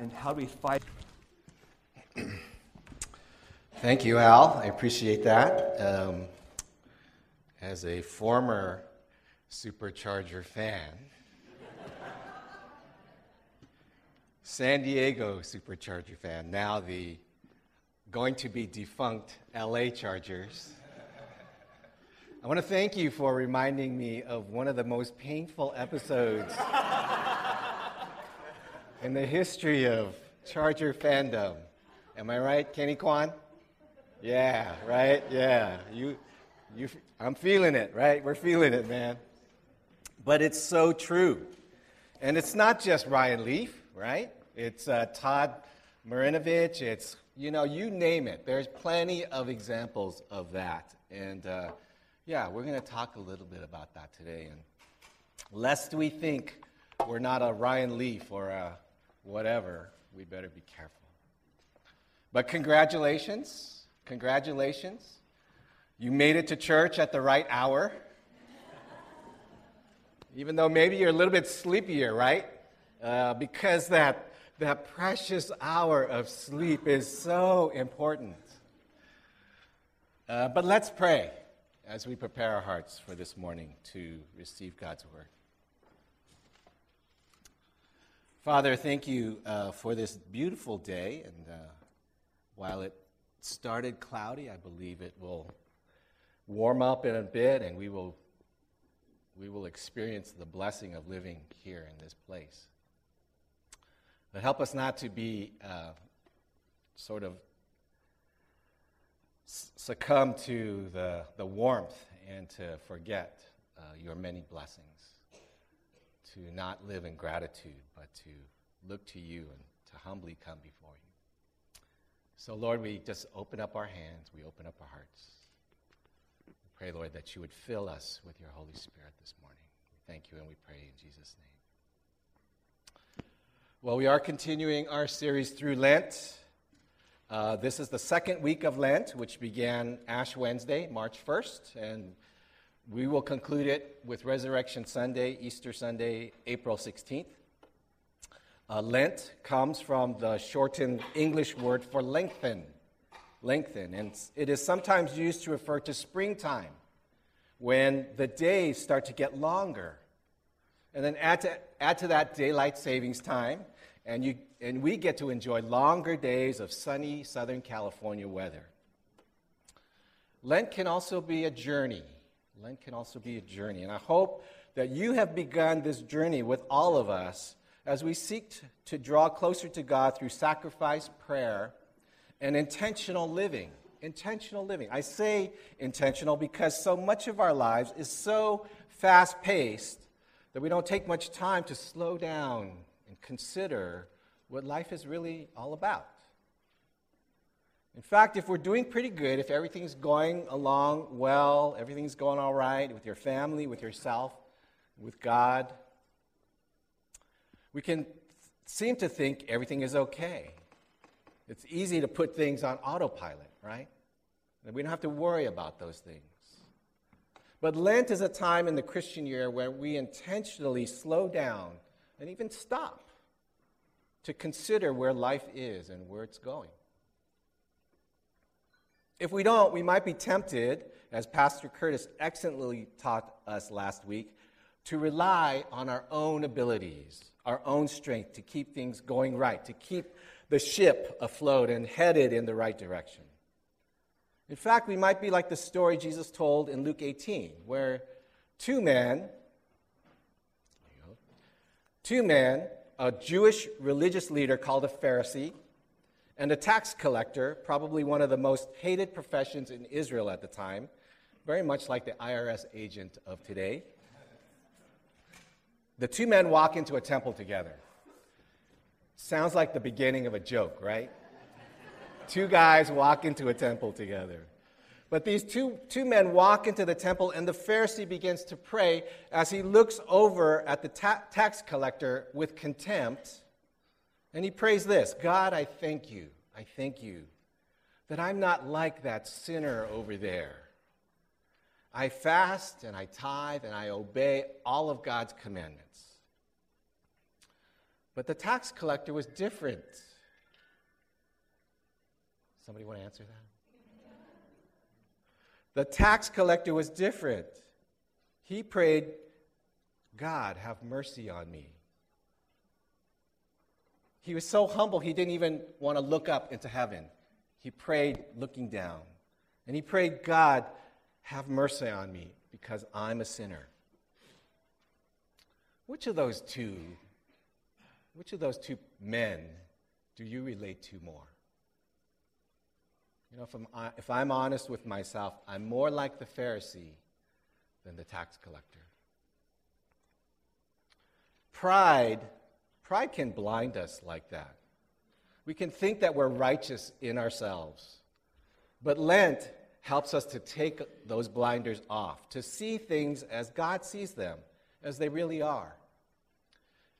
and how do we fight? Thank you, Al. I appreciate that. Um, as a former Supercharger fan, San Diego Supercharger fan, now the going to be defunct LA Chargers. I want to thank you for reminding me of one of the most painful episodes in the history of Charger fandom. Am I right, Kenny Kwan? Yeah, right? Yeah. You, you, I'm feeling it, right? We're feeling it, man. But it's so true. And it's not just Ryan Leaf, right? It's uh, Todd Marinovich. It's, you know, you name it. There's plenty of examples of that. And uh, yeah, we're going to talk a little bit about that today. And lest we think we're not a Ryan Leaf or a whatever, we better be careful. But congratulations. Congratulations. You made it to church at the right hour. Even though maybe you're a little bit sleepier, right? Uh, because that that precious hour of sleep is so important. Uh, but let's pray as we prepare our hearts for this morning to receive God's word. Father, thank you uh, for this beautiful day. And uh, while it started cloudy, I believe it will warm up in a bit and we will, we will experience the blessing of living here in this place. But help us not to be uh, sort of succumb to the, the warmth and to forget uh, your many blessings. To not live in gratitude, but to look to you and to humbly come before you. So, Lord, we just open up our hands, we open up our hearts. We pray, Lord, that you would fill us with your Holy Spirit this morning. We thank you and we pray in Jesus' name. Well, we are continuing our series through Lent. Uh, this is the second week of Lent, which began Ash Wednesday, March 1st, and we will conclude it with Resurrection Sunday, Easter Sunday, April 16th. Uh, Lent comes from the shortened English word for lengthen, lengthen, and it is sometimes used to refer to springtime when the days start to get longer. And then add to, add to that daylight savings time, and, you, and we get to enjoy longer days of sunny Southern California weather. Lent can also be a journey. Lent can also be a journey. And I hope that you have begun this journey with all of us as we seek to draw closer to God through sacrifice, prayer, and intentional living. Intentional living. I say intentional because so much of our lives is so fast paced that we don't take much time to slow down and consider what life is really all about. In fact, if we're doing pretty good, if everything's going along well, everything's going all right with your family, with yourself, with God, we can seem to think everything is okay. It's easy to put things on autopilot, right? And we don't have to worry about those things. But Lent is a time in the Christian year where we intentionally slow down and even stop to consider where life is and where it's going. If we don't, we might be tempted, as Pastor Curtis excellently taught us last week, to rely on our own abilities, our own strength to keep things going right, to keep the ship afloat and headed in the right direction. In fact, we might be like the story Jesus told in Luke 18, where two men, two men a Jewish religious leader called a Pharisee, and a tax collector, probably one of the most hated professions in Israel at the time, very much like the IRS agent of today. The two men walk into a temple together. Sounds like the beginning of a joke, right? two guys walk into a temple together. But these two, two men walk into the temple, and the Pharisee begins to pray as he looks over at the ta- tax collector with contempt. And he prays this God, I thank you. I thank you that I'm not like that sinner over there. I fast and I tithe and I obey all of God's commandments. But the tax collector was different. Somebody want to answer that? The tax collector was different. He prayed, God, have mercy on me. He was so humble, he didn't even want to look up into heaven. He prayed looking down. And he prayed, God, have mercy on me because I'm a sinner. Which of those two, which of those two men do you relate to more? You know, if I'm, if I'm honest with myself, I'm more like the Pharisee than the tax collector. Pride, pride can blind us like that. We can think that we're righteous in ourselves. But Lent helps us to take those blinders off, to see things as God sees them, as they really are.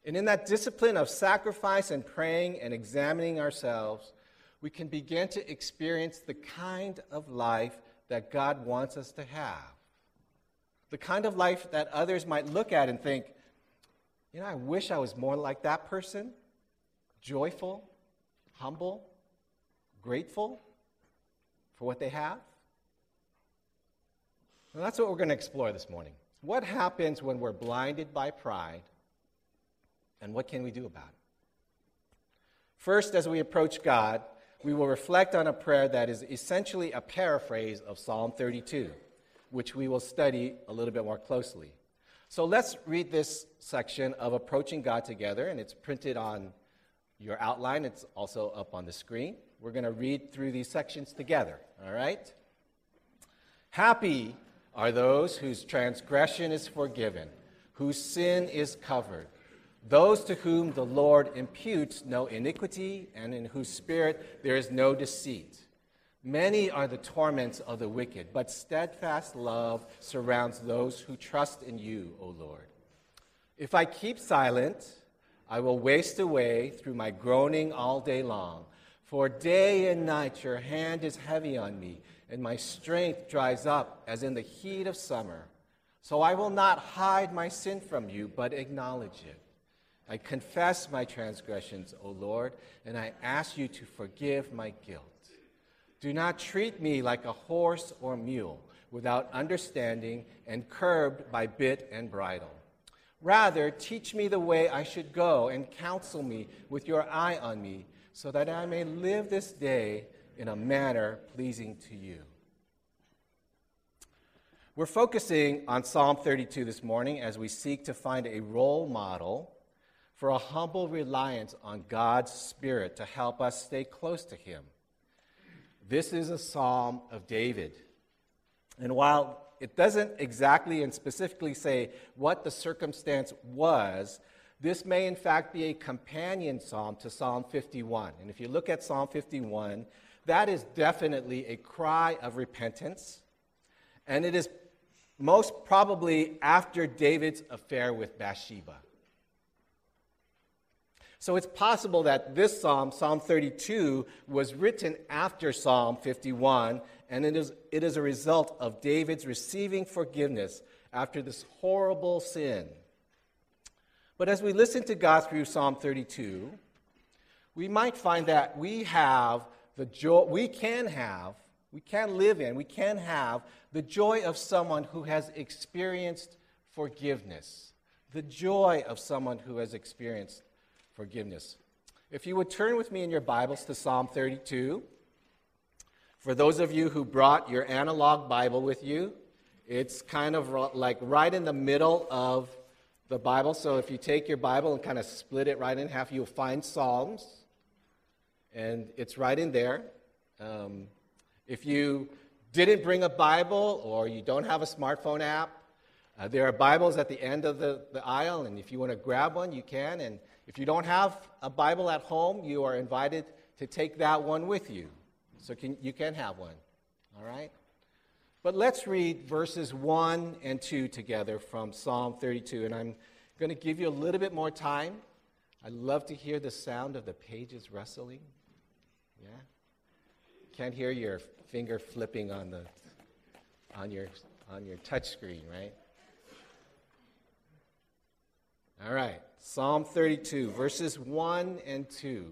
And in that discipline of sacrifice and praying and examining ourselves, we can begin to experience the kind of life that God wants us to have. The kind of life that others might look at and think, you know, I wish I was more like that person joyful, humble, grateful for what they have. And that's what we're going to explore this morning. What happens when we're blinded by pride, and what can we do about it? First, as we approach God, we will reflect on a prayer that is essentially a paraphrase of Psalm 32, which we will study a little bit more closely. So let's read this section of Approaching God together, and it's printed on your outline. It's also up on the screen. We're going to read through these sections together, all right? Happy are those whose transgression is forgiven, whose sin is covered. Those to whom the Lord imputes no iniquity, and in whose spirit there is no deceit. Many are the torments of the wicked, but steadfast love surrounds those who trust in you, O Lord. If I keep silent, I will waste away through my groaning all day long. For day and night your hand is heavy on me, and my strength dries up as in the heat of summer. So I will not hide my sin from you, but acknowledge it. I confess my transgressions, O Lord, and I ask you to forgive my guilt. Do not treat me like a horse or mule, without understanding and curbed by bit and bridle. Rather, teach me the way I should go and counsel me with your eye on me, so that I may live this day in a manner pleasing to you. We're focusing on Psalm 32 this morning as we seek to find a role model for a humble reliance on God's Spirit to help us stay close to Him. This is a psalm of David. And while it doesn't exactly and specifically say what the circumstance was, this may in fact be a companion psalm to Psalm 51. And if you look at Psalm 51, that is definitely a cry of repentance. And it is most probably after David's affair with Bathsheba. So it's possible that this psalm, Psalm 32, was written after Psalm 51, and it is, it is a result of David's receiving forgiveness after this horrible sin. But as we listen to God through Psalm 32, we might find that we have the joy, we can have, we can live in, we can have the joy of someone who has experienced forgiveness, the joy of someone who has experienced forgiveness. If you would turn with me in your Bibles to Psalm 32. For those of you who brought your analog Bible with you, it's kind of like right in the middle of the Bible. So if you take your Bible and kind of split it right in half, you'll find Psalms, and it's right in there. Um, if you didn't bring a Bible or you don't have a smartphone app, uh, there are Bibles at the end of the, the aisle, and if you want to grab one, you can. And if you don't have a Bible at home, you are invited to take that one with you. So can, you can have one. All right? But let's read verses 1 and 2 together from Psalm 32. And I'm going to give you a little bit more time. I love to hear the sound of the pages rustling. Yeah? Can't hear your finger flipping on, the, on, your, on your touch screen, right? All right. Psalm 32, verses 1 and 2.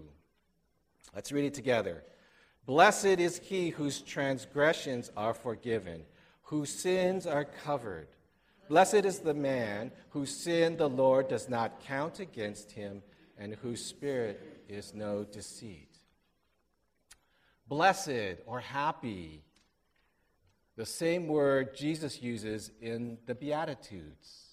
Let's read it together. Blessed is he whose transgressions are forgiven, whose sins are covered. Blessed is the man whose sin the Lord does not count against him, and whose spirit is no deceit. Blessed or happy, the same word Jesus uses in the Beatitudes.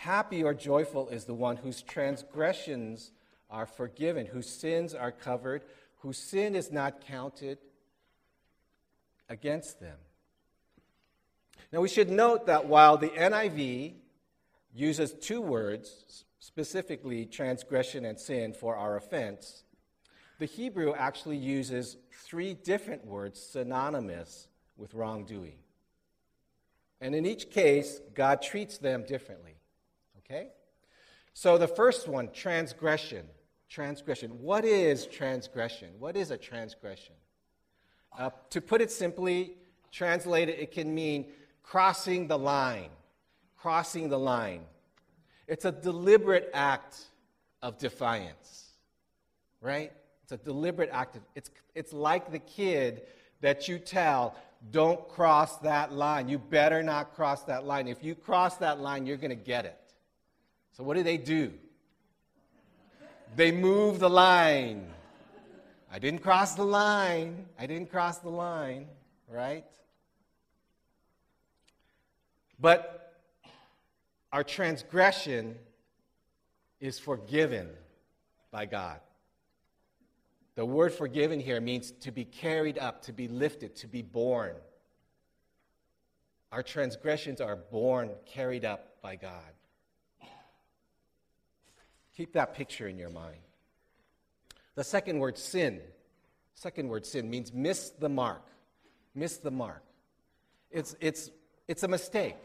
Happy or joyful is the one whose transgressions are forgiven, whose sins are covered, whose sin is not counted against them. Now, we should note that while the NIV uses two words, specifically transgression and sin, for our offense, the Hebrew actually uses three different words synonymous with wrongdoing. And in each case, God treats them differently. Okay? So the first one, transgression. Transgression. What is transgression? What is a transgression? Uh, to put it simply, translated, it can mean crossing the line. Crossing the line. It's a deliberate act of defiance, right? It's a deliberate act. Of, it's, it's like the kid that you tell, don't cross that line. You better not cross that line. If you cross that line, you're going to get it. So, what do they do? They move the line. I didn't cross the line. I didn't cross the line, right? But our transgression is forgiven by God. The word forgiven here means to be carried up, to be lifted, to be borne. Our transgressions are borne, carried up by God. Keep that picture in your mind. The second word, sin. Second word, sin, means miss the mark. Miss the mark. It's, it's, it's a mistake,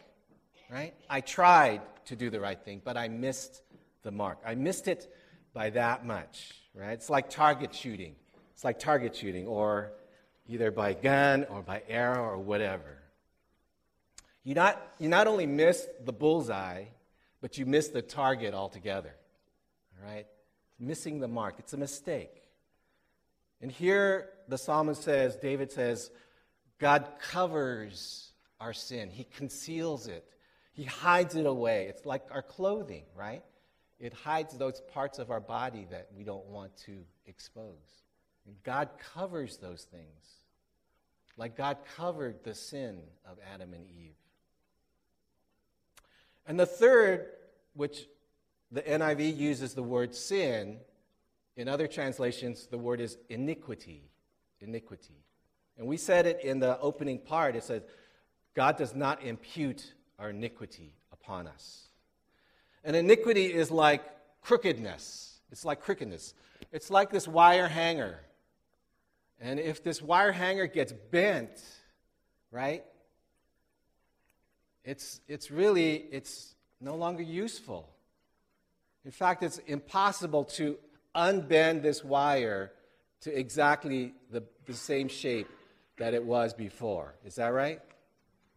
right? I tried to do the right thing, but I missed the mark. I missed it by that much, right? It's like target shooting. It's like target shooting, or either by gun or by arrow or whatever. You not, you not only miss the bullseye, but you miss the target altogether right? Missing the mark. It's a mistake. And here the psalmist says, David says, God covers our sin, He conceals it, He hides it away. It's like our clothing, right? It hides those parts of our body that we don't want to expose. And God covers those things, like God covered the sin of Adam and Eve. And the third, which the NIV uses the word sin. In other translations, the word is iniquity. Iniquity. And we said it in the opening part. It says, God does not impute our iniquity upon us. And iniquity is like crookedness. It's like crookedness. It's like this wire hanger. And if this wire hanger gets bent, right, it's, it's really, it's no longer useful. In fact, it's impossible to unbend this wire to exactly the, the same shape that it was before. Is that right?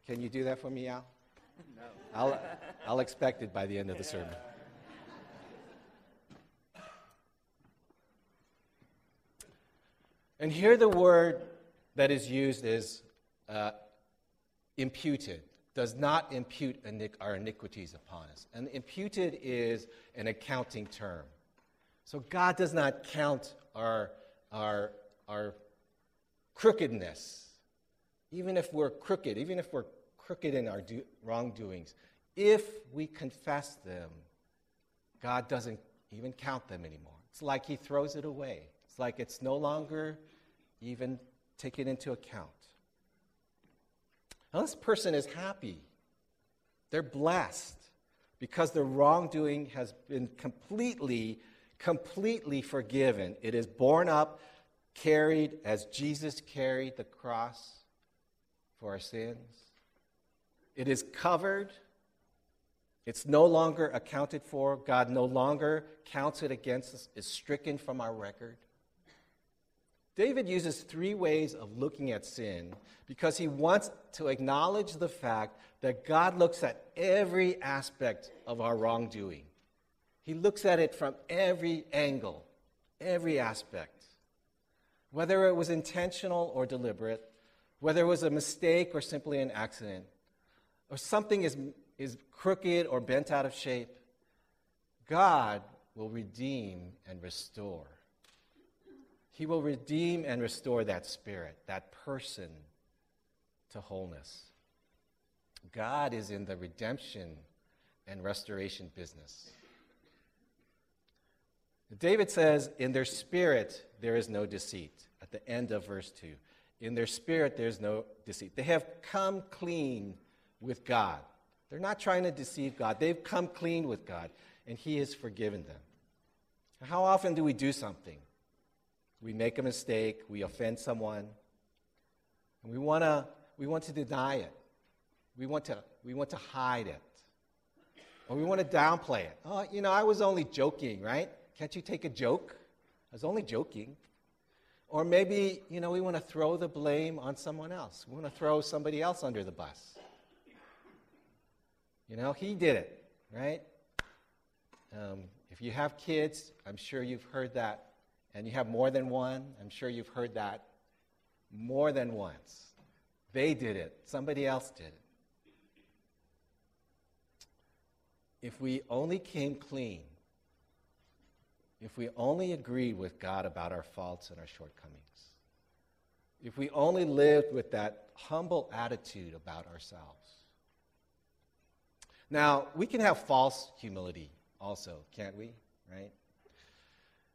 Can you do that for me, Al? No. I'll, I'll expect it by the end of the sermon. And here the word that is used is uh, imputed does not impute our iniquities upon us. And imputed is an accounting term. So God does not count our, our, our crookedness, even if we're crooked, even if we're crooked in our do, wrongdoings. If we confess them, God doesn't even count them anymore. It's like He throws it away. It's like it's no longer even taken into account. Now, this person is happy. They're blessed because their wrongdoing has been completely, completely forgiven. It is borne up, carried as Jesus carried the cross for our sins. It is covered. It's no longer accounted for. God no longer counts it against us, is stricken from our record. David uses three ways of looking at sin because he wants to acknowledge the fact that God looks at every aspect of our wrongdoing. He looks at it from every angle, every aspect. Whether it was intentional or deliberate, whether it was a mistake or simply an accident, or something is, is crooked or bent out of shape, God will redeem and restore. He will redeem and restore that spirit, that person to wholeness. God is in the redemption and restoration business. David says, In their spirit there is no deceit, at the end of verse 2. In their spirit there's no deceit. They have come clean with God. They're not trying to deceive God, they've come clean with God, and He has forgiven them. How often do we do something? We make a mistake, we offend someone, and we, wanna, we want to deny it. We want to, we want to hide it. Or we want to downplay it. Oh, you know, I was only joking, right? Can't you take a joke? I was only joking. Or maybe, you know, we want to throw the blame on someone else. We want to throw somebody else under the bus. You know, he did it, right? Um, if you have kids, I'm sure you've heard that and you have more than one, I'm sure you've heard that more than once. They did it, somebody else did it. If we only came clean, if we only agreed with God about our faults and our shortcomings, if we only lived with that humble attitude about ourselves. Now, we can have false humility also, can't we? Right?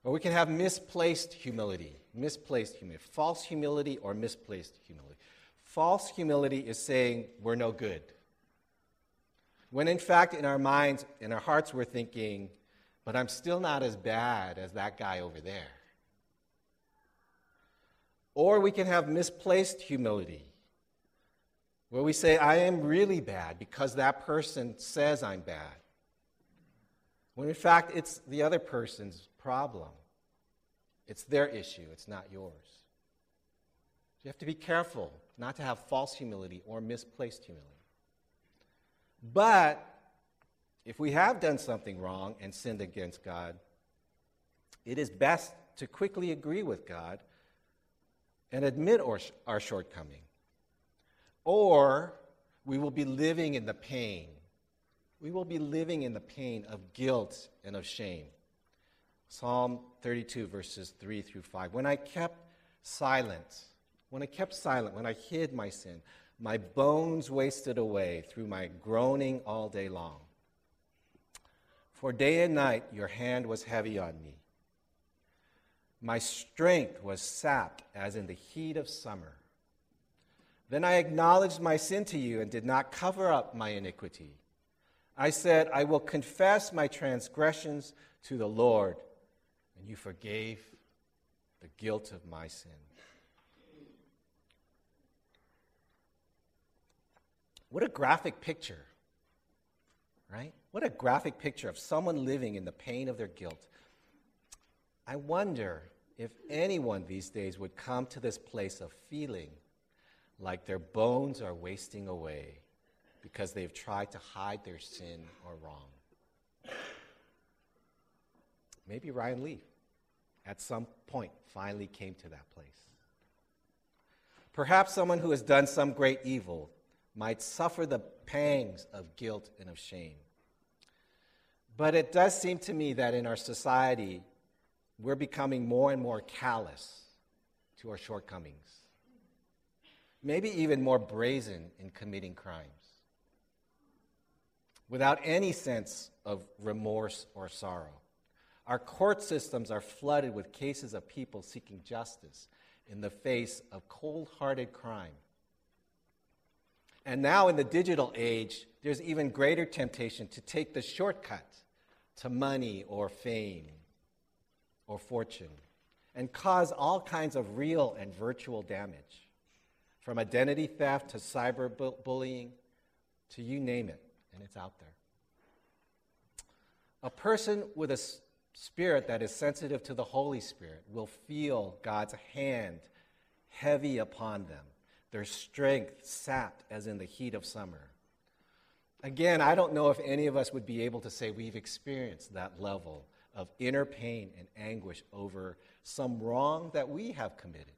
Or we can have misplaced humility, misplaced humility, false humility or misplaced humility. False humility is saying we're no good. When in fact, in our minds, in our hearts, we're thinking, but I'm still not as bad as that guy over there. Or we can have misplaced humility, where we say, I am really bad because that person says I'm bad. When in fact, it's the other person's problem. It's their issue, it's not yours. You have to be careful not to have false humility or misplaced humility. But if we have done something wrong and sinned against God, it is best to quickly agree with God and admit our, our shortcoming. Or we will be living in the pain. We will be living in the pain of guilt and of shame. Psalm 32, verses 3 through 5. When I kept silent, when I kept silent, when I hid my sin, my bones wasted away through my groaning all day long. For day and night your hand was heavy on me. My strength was sapped as in the heat of summer. Then I acknowledged my sin to you and did not cover up my iniquity. I said, I will confess my transgressions to the Lord and you forgave the guilt of my sin. What a graphic picture, right? What a graphic picture of someone living in the pain of their guilt. I wonder if anyone these days would come to this place of feeling like their bones are wasting away because they've tried to hide their sin or wrong. Maybe Ryan Leaf at some point finally came to that place. Perhaps someone who has done some great evil might suffer the pangs of guilt and of shame. But it does seem to me that in our society, we're becoming more and more callous to our shortcomings, maybe even more brazen in committing crimes, without any sense of remorse or sorrow. Our court systems are flooded with cases of people seeking justice in the face of cold hearted crime. And now, in the digital age, there's even greater temptation to take the shortcut to money or fame or fortune and cause all kinds of real and virtual damage, from identity theft to cyberbullying to you name it, and it's out there. A person with a spirit that is sensitive to the Holy Spirit will feel God's hand heavy upon them, their strength sapped as in the heat of summer. Again, I don't know if any of us would be able to say we've experienced that level of inner pain and anguish over some wrong that we have committed.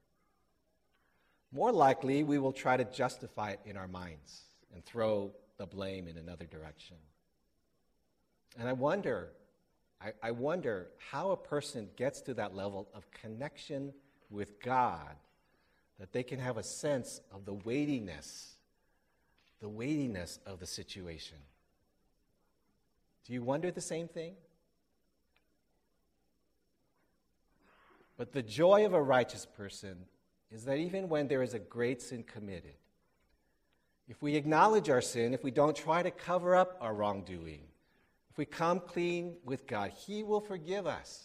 More likely, we will try to justify it in our minds and throw the blame in another direction. And I wonder, I, I wonder how a person gets to that level of connection with God that they can have a sense of the weightiness, the weightiness of the situation. Do you wonder the same thing? But the joy of a righteous person is that even when there is a great sin committed, if we acknowledge our sin, if we don't try to cover up our wrongdoing, if we come clean with God, He will forgive us.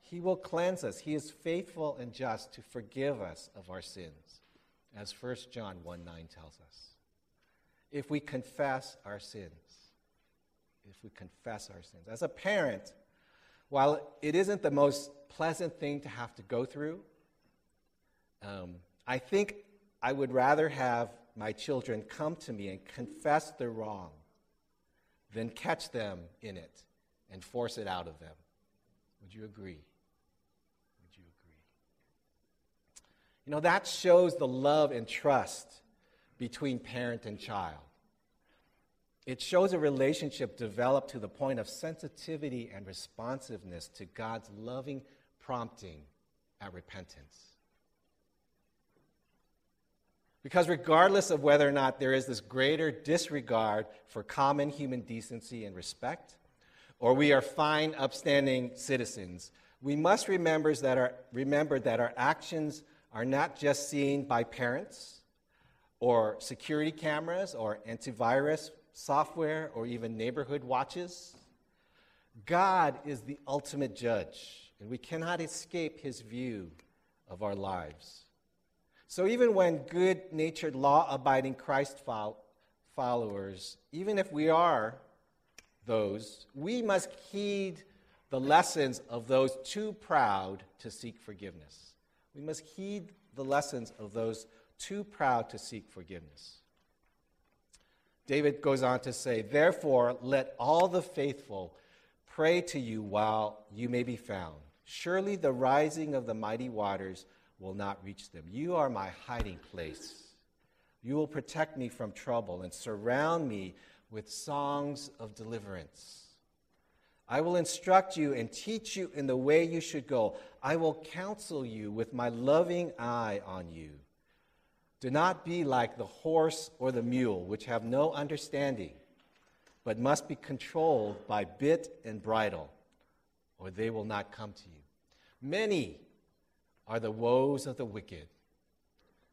He will cleanse us. He is faithful and just to forgive us of our sins, as 1 John 1 9 tells us. If we confess our sins, if we confess our sins. As a parent, while it isn't the most pleasant thing to have to go through, um, I think I would rather have my children come to me and confess their wrong than catch them in it and force it out of them. Would you agree? Would you agree? You know, that shows the love and trust between parent and child. It shows a relationship developed to the point of sensitivity and responsiveness to God's loving prompting at repentance. Because regardless of whether or not there is this greater disregard for common human decency and respect, or we are fine, upstanding citizens, we must remember that our, remember that our actions are not just seen by parents, or security cameras, or antivirus software, or even neighborhood watches. God is the ultimate judge, and we cannot escape his view of our lives. So even when good natured, law abiding Christ followers, even if we are those, we must heed the lessons of those too proud to seek forgiveness. We must heed the lessons of those too proud to seek forgiveness. David goes on to say, Therefore, let all the faithful pray to you while you may be found. Surely the rising of the mighty waters will not reach them. You are my hiding place. You will protect me from trouble and surround me with songs of deliverance. I will instruct you and teach you in the way you should go. I will counsel you with my loving eye on you. Do not be like the horse or the mule, which have no understanding, but must be controlled by bit and bridle, or they will not come to you. Many are the woes of the wicked,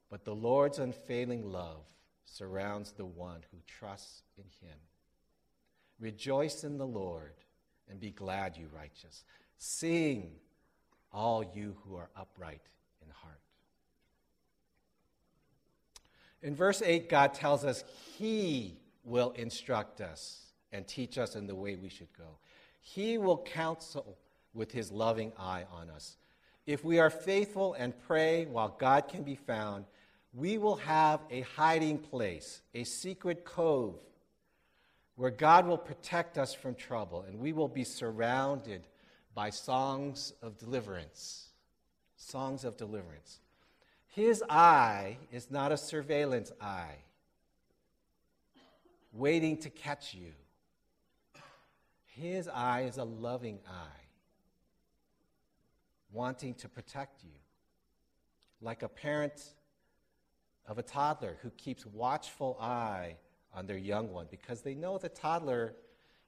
but the Lord's unfailing love surrounds the one who trusts in him. Rejoice in the Lord and be glad, you righteous. Sing, all you who are upright in heart. In verse 8, God tells us He will instruct us and teach us in the way we should go. He will counsel with His loving eye on us. If we are faithful and pray while God can be found, we will have a hiding place, a secret cove, where God will protect us from trouble, and we will be surrounded by songs of deliverance. Songs of deliverance. His eye is not a surveillance eye, waiting to catch you. His eye is a loving eye wanting to protect you. Like a parent of a toddler who keeps watchful eye on their young one because they know the toddler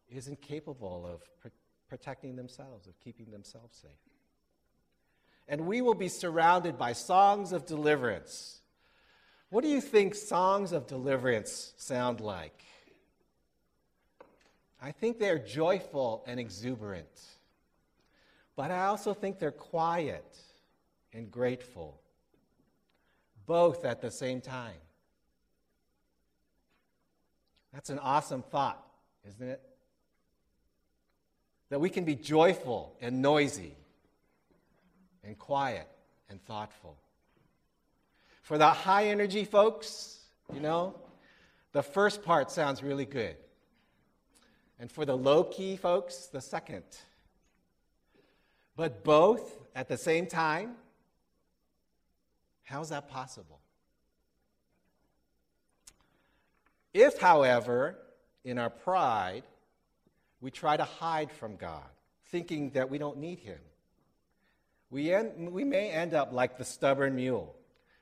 isn't capable of pr- protecting themselves, of keeping themselves safe. And we will be surrounded by songs of deliverance. What do you think songs of deliverance sound like? I think they're joyful and exuberant. But I also think they're quiet and grateful, both at the same time. That's an awesome thought, isn't it? that we can be joyful and noisy and quiet and thoughtful. For the high energy folks, you know, the first part sounds really good. And for the low key folks, the second. But both at the same time, how's that possible? If, however, in our pride, we try to hide from God, thinking that we don't need Him, we, end, we may end up like the stubborn mule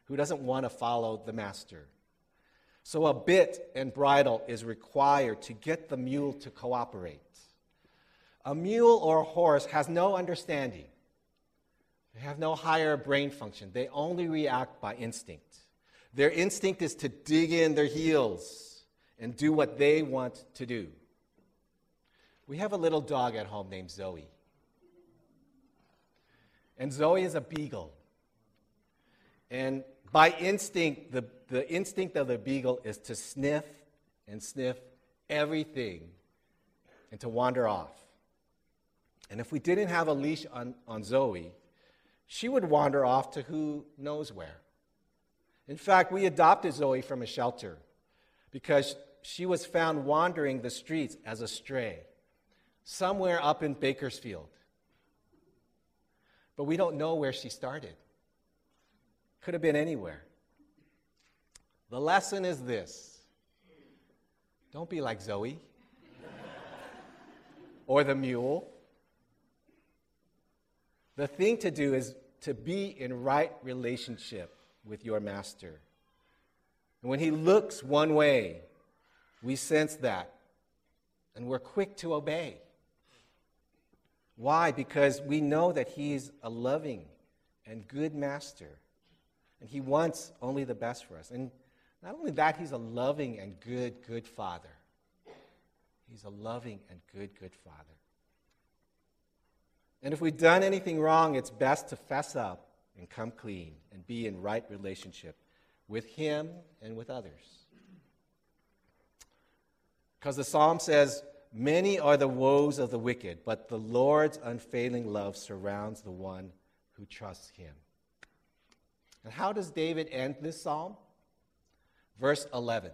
who doesn't want to follow the master. So a bit and bridle is required to get the mule to cooperate. A mule or a horse has no understanding. They have no higher brain function. They only react by instinct. Their instinct is to dig in their heels and do what they want to do. We have a little dog at home named Zoe. And Zoe is a beagle. And by instinct, the, the instinct of the beagle is to sniff and sniff everything and to wander off. And if we didn't have a leash on, on Zoe, she would wander off to who knows where. In fact, we adopted Zoe from a shelter because she was found wandering the streets as a stray, somewhere up in Bakersfield. But we don't know where she started. Could have been anywhere. The lesson is this don't be like Zoe or the mule. The thing to do is to be in right relationship with your master. And when he looks one way, we sense that and we're quick to obey. Why? Because we know that He's a loving and good master, and He wants only the best for us. And not only that, He's a loving and good, good Father. He's a loving and good, good Father. And if we've done anything wrong, it's best to fess up and come clean and be in right relationship with Him and with others. Because the psalm says, Many are the woes of the wicked, but the Lord's unfailing love surrounds the one who trusts him. And how does David end this psalm? Verse 11.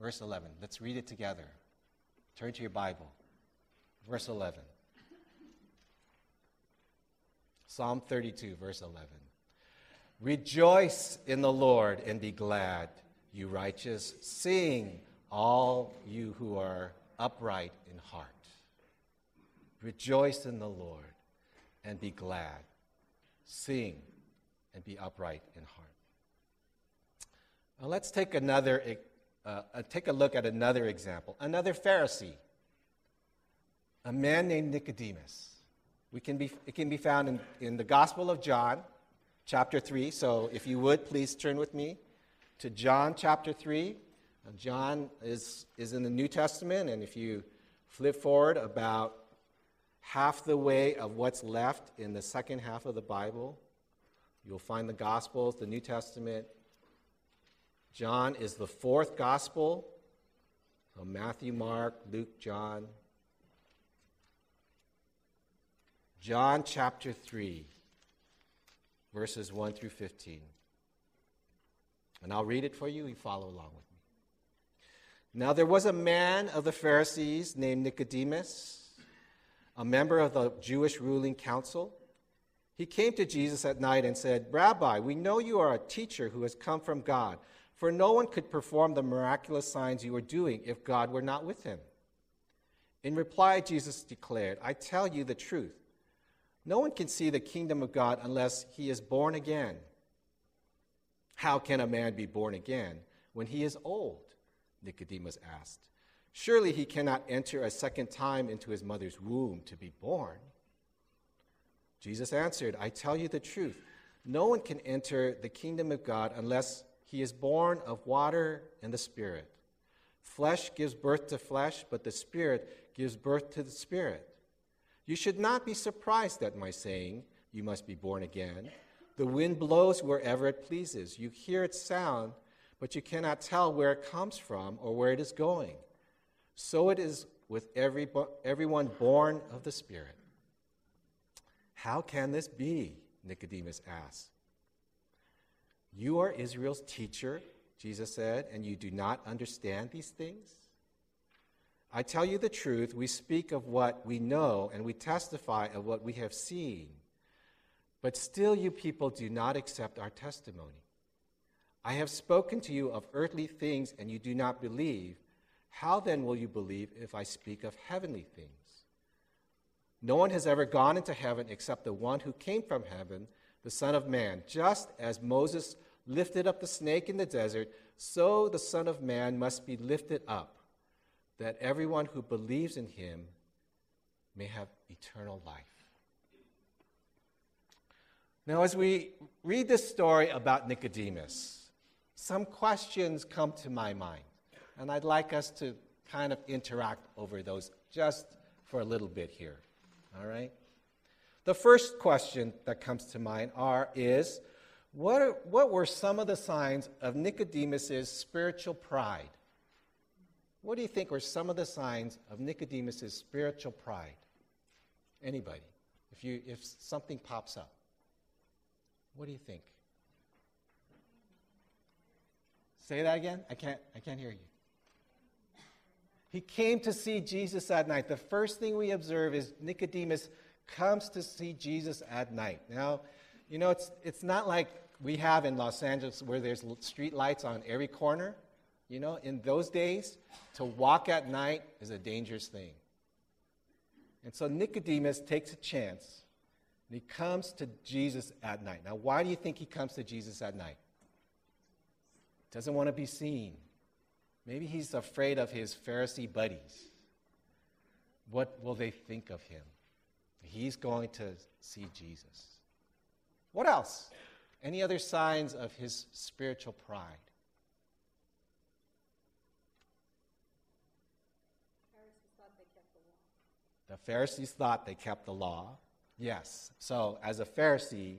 Verse 11. Let's read it together. Turn to your Bible. Verse 11. Psalm 32, verse 11. Rejoice in the Lord and be glad, you righteous. Sing, all you who are upright in heart. Rejoice in the Lord and be glad. Sing and be upright in heart. Now let's take another uh, uh, take a look at another example. Another Pharisee, a man named Nicodemus. We can be, it can be found in, in the Gospel of John, chapter 3. So if you would, please turn with me to John chapter 3. John is, is in the New Testament, and if you flip forward about half the way of what's left in the second half of the Bible, you'll find the Gospels, the New Testament. John is the fourth Gospel. So Matthew, Mark, Luke, John. John chapter 3, verses 1 through 15. And I'll read it for you. You follow along with me. Now there was a man of the Pharisees named Nicodemus, a member of the Jewish ruling council. He came to Jesus at night and said, Rabbi, we know you are a teacher who has come from God, for no one could perform the miraculous signs you are doing if God were not with him. In reply, Jesus declared, I tell you the truth. No one can see the kingdom of God unless he is born again. How can a man be born again when he is old? Nicodemus asked. Surely he cannot enter a second time into his mother's womb to be born. Jesus answered, I tell you the truth. No one can enter the kingdom of God unless he is born of water and the Spirit. Flesh gives birth to flesh, but the Spirit gives birth to the Spirit. You should not be surprised at my saying, You must be born again. The wind blows wherever it pleases. You hear its sound but you cannot tell where it comes from or where it is going. So it is with every, everyone born of the Spirit. How can this be? Nicodemus asked. You are Israel's teacher, Jesus said, and you do not understand these things? I tell you the truth, we speak of what we know and we testify of what we have seen. But still, you people do not accept our testimony. I have spoken to you of earthly things and you do not believe. How then will you believe if I speak of heavenly things? No one has ever gone into heaven except the one who came from heaven, the Son of Man. Just as Moses lifted up the snake in the desert, so the Son of Man must be lifted up, that everyone who believes in him may have eternal life. Now, as we read this story about Nicodemus, some questions come to my mind, and I'd like us to kind of interact over those just for a little bit here. All right? The first question that comes to mind are is what, are, what were some of the signs of Nicodemus's spiritual pride? What do you think were some of the signs of Nicodemus's spiritual pride? Anybody? If, you, if something pops up, what do you think? Say that again? I can't, I can't hear you. He came to see Jesus at night. The first thing we observe is Nicodemus comes to see Jesus at night. Now, you know, it's, it's not like we have in Los Angeles where there's street lights on every corner. You know, in those days, to walk at night is a dangerous thing. And so Nicodemus takes a chance and he comes to Jesus at night. Now, why do you think he comes to Jesus at night? Doesn't want to be seen. Maybe he's afraid of his Pharisee buddies. What will they think of him? He's going to see Jesus. What else? Any other signs of his spiritual pride? The Pharisees thought they kept the law. Yes. So, as a Pharisee,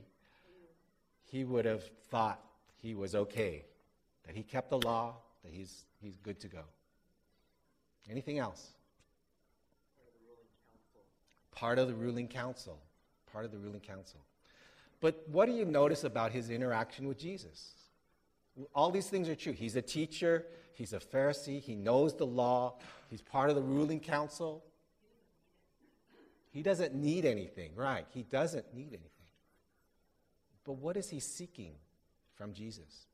he would have thought he was okay, that he kept the law, that he's, he's good to go. Anything else? Part of the ruling council. Part of the ruling council. But what do you notice about his interaction with Jesus? All these things are true. He's a teacher, he's a Pharisee, he knows the law, he's part of the ruling council. He doesn't need anything, right? He doesn't need anything. But what is he seeking from Jesus?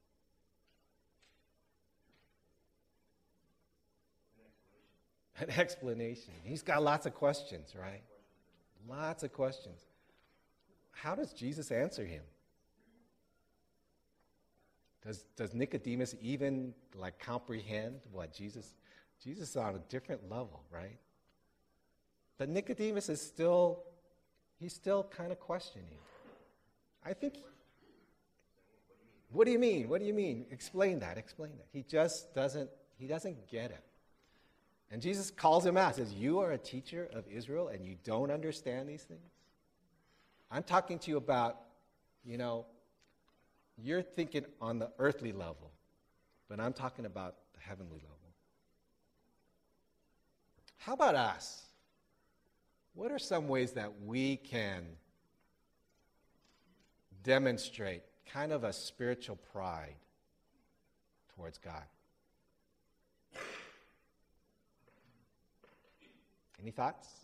An explanation. He's got lots of questions, right? Lots of questions how does Jesus answer him? Does, does Nicodemus even like comprehend what Jesus? Jesus is on a different level, right? But Nicodemus is still, he's still kind of questioning. I think. What do you mean? What do you mean? Explain that. Explain that. He just doesn't. He doesn't get it. And Jesus calls him out. Says, "You are a teacher of Israel, and you don't understand these things." I'm talking to you about, you know, you're thinking on the earthly level, but I'm talking about the heavenly level. How about us? What are some ways that we can demonstrate kind of a spiritual pride towards God? Any thoughts?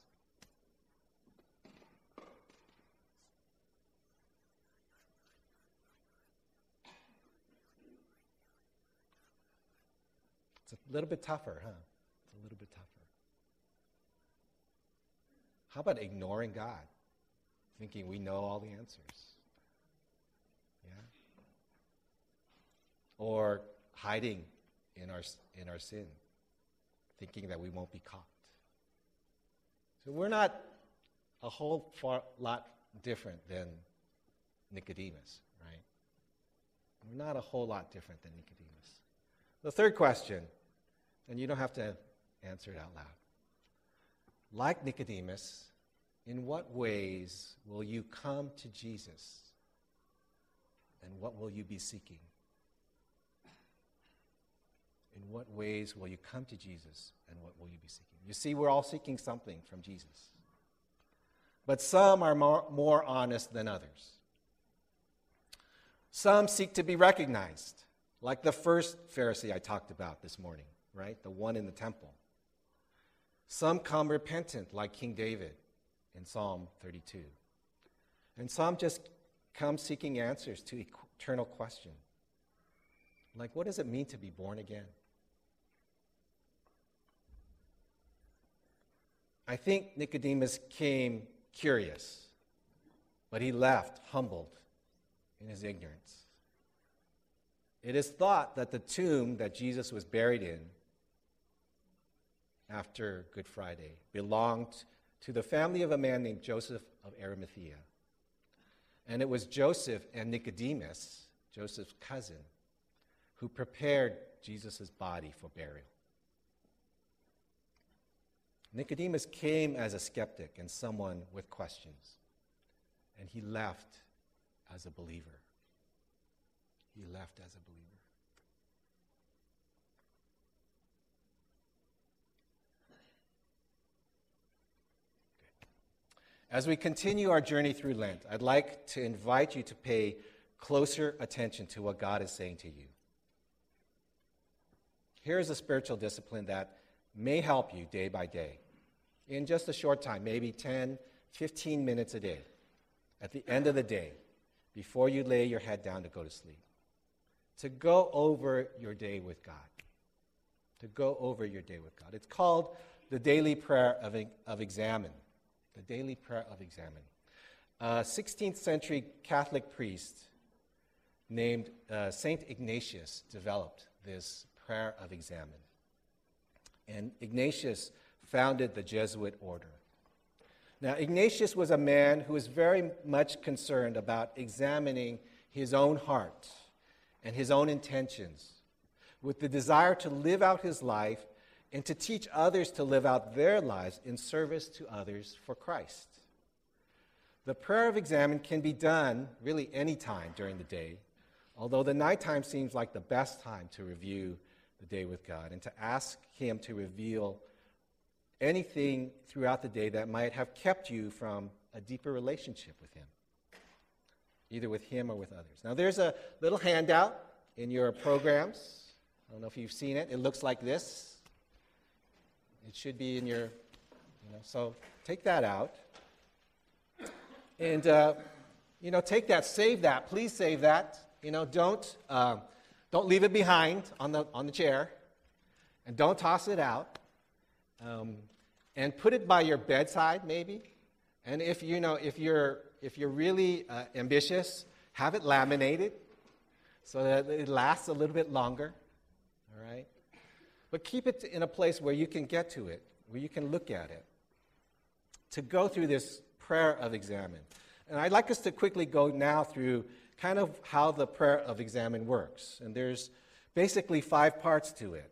It's a little bit tougher, huh? It's a little bit tougher. How about ignoring God? Thinking we know all the answers. Yeah? Or hiding in our, in our sin, thinking that we won't be caught. So we're not a whole far, lot different than Nicodemus, right? We're not a whole lot different than Nicodemus. The third question and you don't have to answer it out loud. Like Nicodemus, in what ways will you come to Jesus? And what will you be seeking? In what ways will you come to Jesus and what will you be seeking? You see, we're all seeking something from Jesus. But some are more, more honest than others. Some seek to be recognized, like the first Pharisee I talked about this morning, right? The one in the temple. Some come repentant, like King David in Psalm 32. And some just come seeking answers to eternal question. Like, what does it mean to be born again? I think Nicodemus came curious, but he left humbled in his ignorance. It is thought that the tomb that Jesus was buried in after Good Friday belonged to the family of a man named Joseph of Arimathea. And it was Joseph and Nicodemus, Joseph's cousin, who prepared Jesus' body for burial. Nicodemus came as a skeptic and someone with questions, and he left as a believer. He left as a believer. As we continue our journey through Lent, I'd like to invite you to pay closer attention to what God is saying to you. Here's a spiritual discipline that may help you day by day in just a short time, maybe 10, 15 minutes a day, at the end of the day, before you lay your head down to go to sleep, to go over your day with God. To go over your day with God. It's called the daily prayer of, of examen the daily prayer of examen. A 16th century Catholic priest named uh, Saint Ignatius developed this prayer of examen. And Ignatius founded the Jesuit order. Now, Ignatius was a man who was very much concerned about examining his own heart and his own intentions with the desire to live out his life and to teach others to live out their lives in service to others for Christ. The prayer of examen can be done really any time during the day, although the nighttime seems like the best time to review the day with God and to ask Him to reveal anything throughout the day that might have kept you from a deeper relationship with Him, either with Him or with others. Now, there's a little handout in your programs. I don't know if you've seen it. It looks like this. It should be in your, you know, so take that out. And, uh, you know, take that, save that. Please save that. You know, don't, uh, don't leave it behind on the, on the chair. And don't toss it out. Um, and put it by your bedside, maybe. And if, you know, if, you're, if you're really uh, ambitious, have it laminated so that it lasts a little bit longer. All right? But keep it in a place where you can get to it, where you can look at it, to go through this prayer of examen. And I'd like us to quickly go now through kind of how the prayer of examen works. And there's basically five parts to it.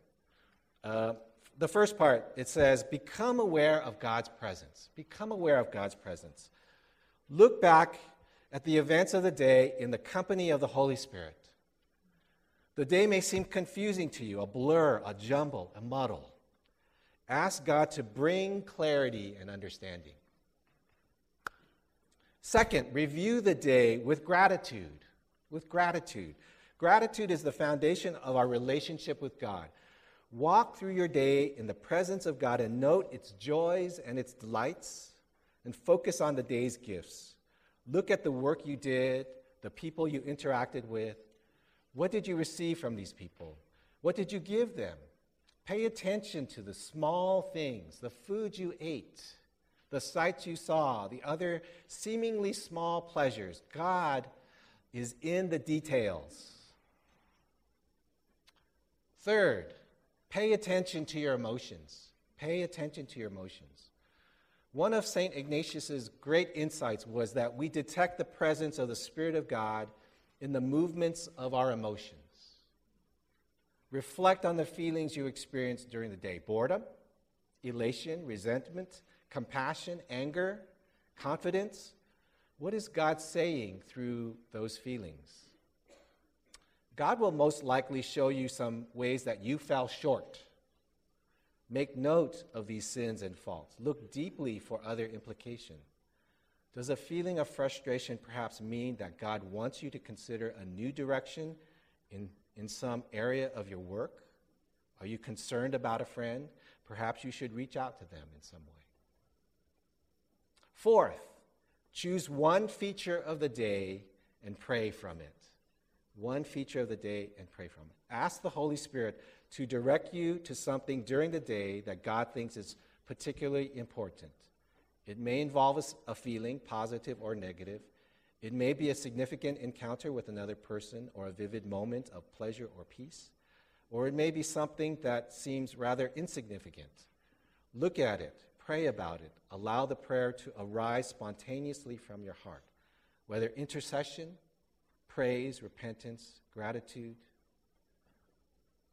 Uh, the first part, it says, Become aware of God's presence. Become aware of God's presence. Look back at the events of the day in the company of the Holy Spirit. The day may seem confusing to you, a blur, a jumble, a muddle. Ask God to bring clarity and understanding. Second, review the day with gratitude. With gratitude. Gratitude is the foundation of our relationship with God. Walk through your day in the presence of God and note its joys and its delights and focus on the day's gifts. Look at the work you did, the people you interacted with, what did you receive from these people? What did you give them? Pay attention to the small things, the food you ate, the sights you saw, the other seemingly small pleasures. God is in the details. Third, pay attention to your emotions. Pay attention to your emotions. One of St. Ignatius's great insights was that we detect the presence of the Spirit of God in the movements of our emotions. Reflect on the feelings you experienced during the day boredom, elation, resentment, compassion, anger, confidence. What is God saying through those feelings? God will most likely show you some ways that you fell short. Make note of these sins and faults. Look deeply for other implication. Does a feeling of frustration perhaps mean that God wants you to consider a new direction in, in some area of your work? Are you concerned about a friend? Perhaps you should reach out to them in some way. Fourth, choose one feature of the day and pray from it. One feature of the day and pray from it. Ask the Holy Spirit to direct you to something during the day that God thinks is particularly important. It may involve a feeling, positive or negative. It may be a significant encounter with another person or a vivid moment of pleasure or peace. Or it may be something that seems rather insignificant. Look at it, pray about it, allow the prayer to arise spontaneously from your heart, whether intercession, praise, repentance, gratitude.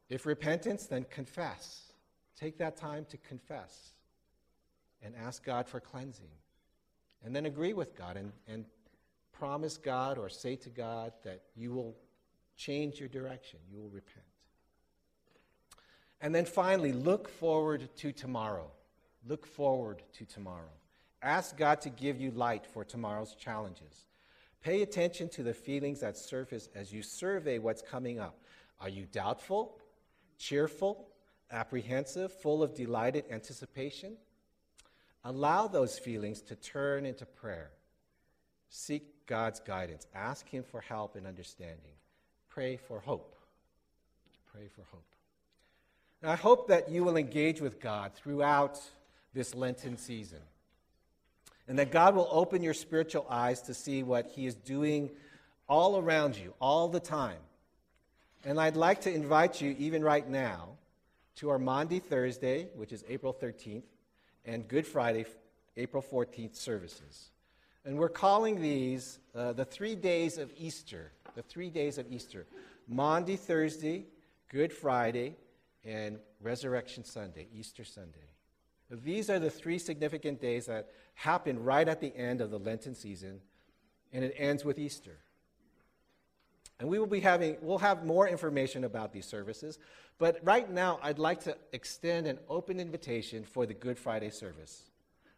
If repentance, then confess. Take that time to confess and ask God for cleansing. And then agree with God and, and promise God or say to God that you will change your direction, you will repent. And then finally, look forward to tomorrow. Look forward to tomorrow. Ask God to give you light for tomorrow's challenges. Pay attention to the feelings that surface as you survey what's coming up. Are you doubtful, cheerful, apprehensive, full of delighted anticipation? Allow those feelings to turn into prayer. Seek God's guidance. Ask Him for help and understanding. Pray for hope. Pray for hope. And I hope that you will engage with God throughout this Lenten season. And that God will open your spiritual eyes to see what He is doing all around you, all the time. And I'd like to invite you, even right now, to our Maundy Thursday, which is April 13th, and Good Friday, April 14th services. And we're calling these uh, the three days of Easter. The three days of Easter Maundy, Thursday, Good Friday, and Resurrection Sunday, Easter Sunday. These are the three significant days that happen right at the end of the Lenten season, and it ends with Easter. And we will be having, we'll have more information about these services. But right now, I'd like to extend an open invitation for the Good Friday service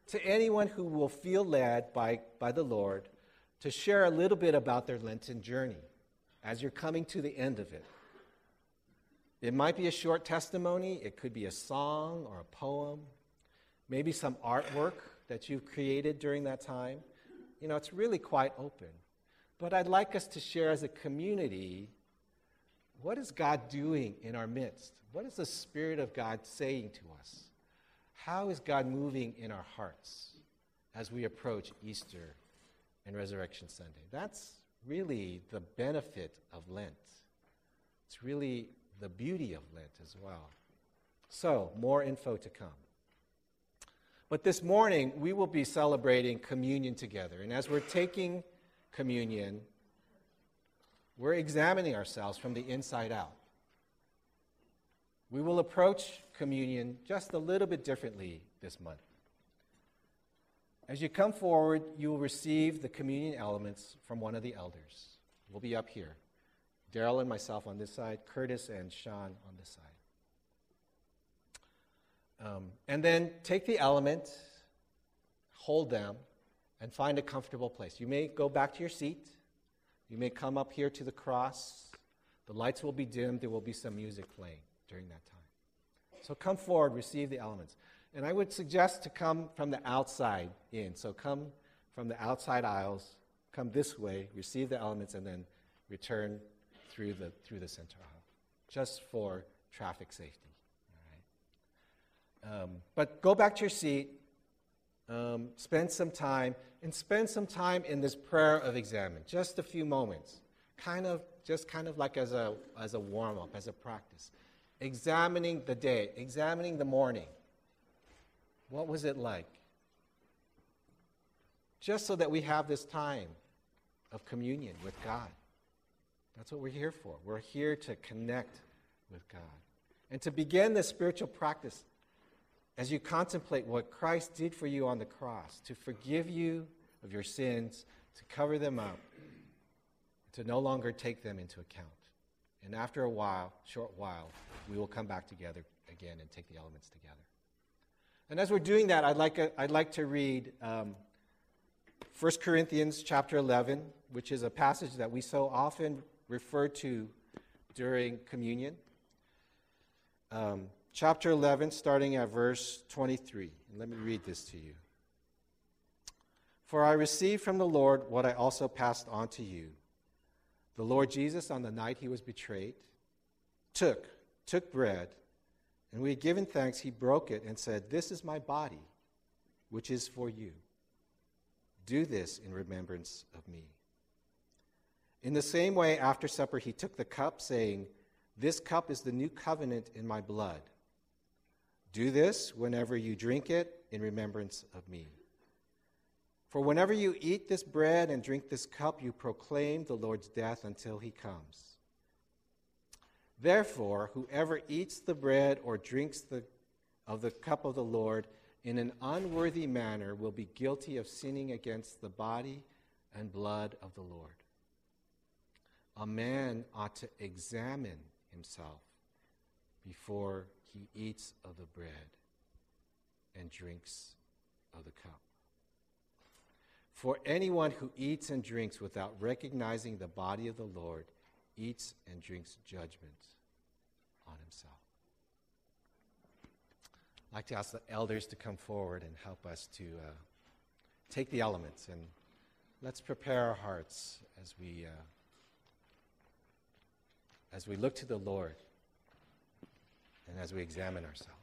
to anyone who will feel led by, by the Lord to share a little bit about their Lenten journey as you're coming to the end of it. It might be a short testimony, it could be a song or a poem, maybe some artwork that you've created during that time. You know, it's really quite open. But I'd like us to share as a community what is God doing in our midst? What is the Spirit of God saying to us? How is God moving in our hearts as we approach Easter and Resurrection Sunday? That's really the benefit of Lent. It's really the beauty of Lent as well. So, more info to come. But this morning, we will be celebrating communion together. And as we're taking communion, we're examining ourselves from the inside out. We will approach communion just a little bit differently this month. As you come forward, you will receive the communion elements from one of the elders. We'll be up here. Daryl and myself on this side, Curtis and Sean on this side. Um, and then take the element, hold them, and find a comfortable place. You may go back to your seat. You may come up here to the cross. The lights will be dimmed. There will be some music playing during that time. So come forward, receive the elements. And I would suggest to come from the outside in. So come from the outside aisles, come this way, receive the elements, and then return through the, through the center aisle, just for traffic safety. All right? Um, but go back to your seat, um, spend some time, and spend some time in this prayer of examen, just a few moments, kind of, just kind of like as a, as a warm up, as a practice. Examining the day, examining the morning. What was it like? Just so that we have this time of communion with God. That's what we're here for. We're here to connect with God. And to begin this spiritual practice as you contemplate what Christ did for you on the cross, to forgive you of your sins, to cover them up, to no longer take them into account. And after a while, short while, we will come back together again and take the elements together. And as we're doing that, I'd like, a, I'd like to read um, 1 Corinthians chapter 11, which is a passage that we so often refer to during communion. Um, chapter 11, starting at verse 23. Let me read this to you. For I received from the Lord what I also passed on to you. The Lord Jesus, on the night he was betrayed, took, took bread, and we had given thanks, he broke it and said, This is my body, which is for you. Do this in remembrance of me. In the same way, after supper, he took the cup, saying, This cup is the new covenant in my blood. Do this whenever you drink it in remembrance of me. For whenever you eat this bread and drink this cup, you proclaim the Lord's death until he comes. Therefore, whoever eats the bread or drinks the, of the cup of the Lord in an unworthy manner will be guilty of sinning against the body and blood of the Lord. A man ought to examine himself before he eats of the bread and drinks of the cup. For anyone who eats and drinks without recognizing the body of the Lord eats and drinks judgment on himself. I'd like to ask the elders to come forward and help us to uh, take the elements and let's prepare our hearts as we, uh, as we look to the Lord and as we examine ourselves.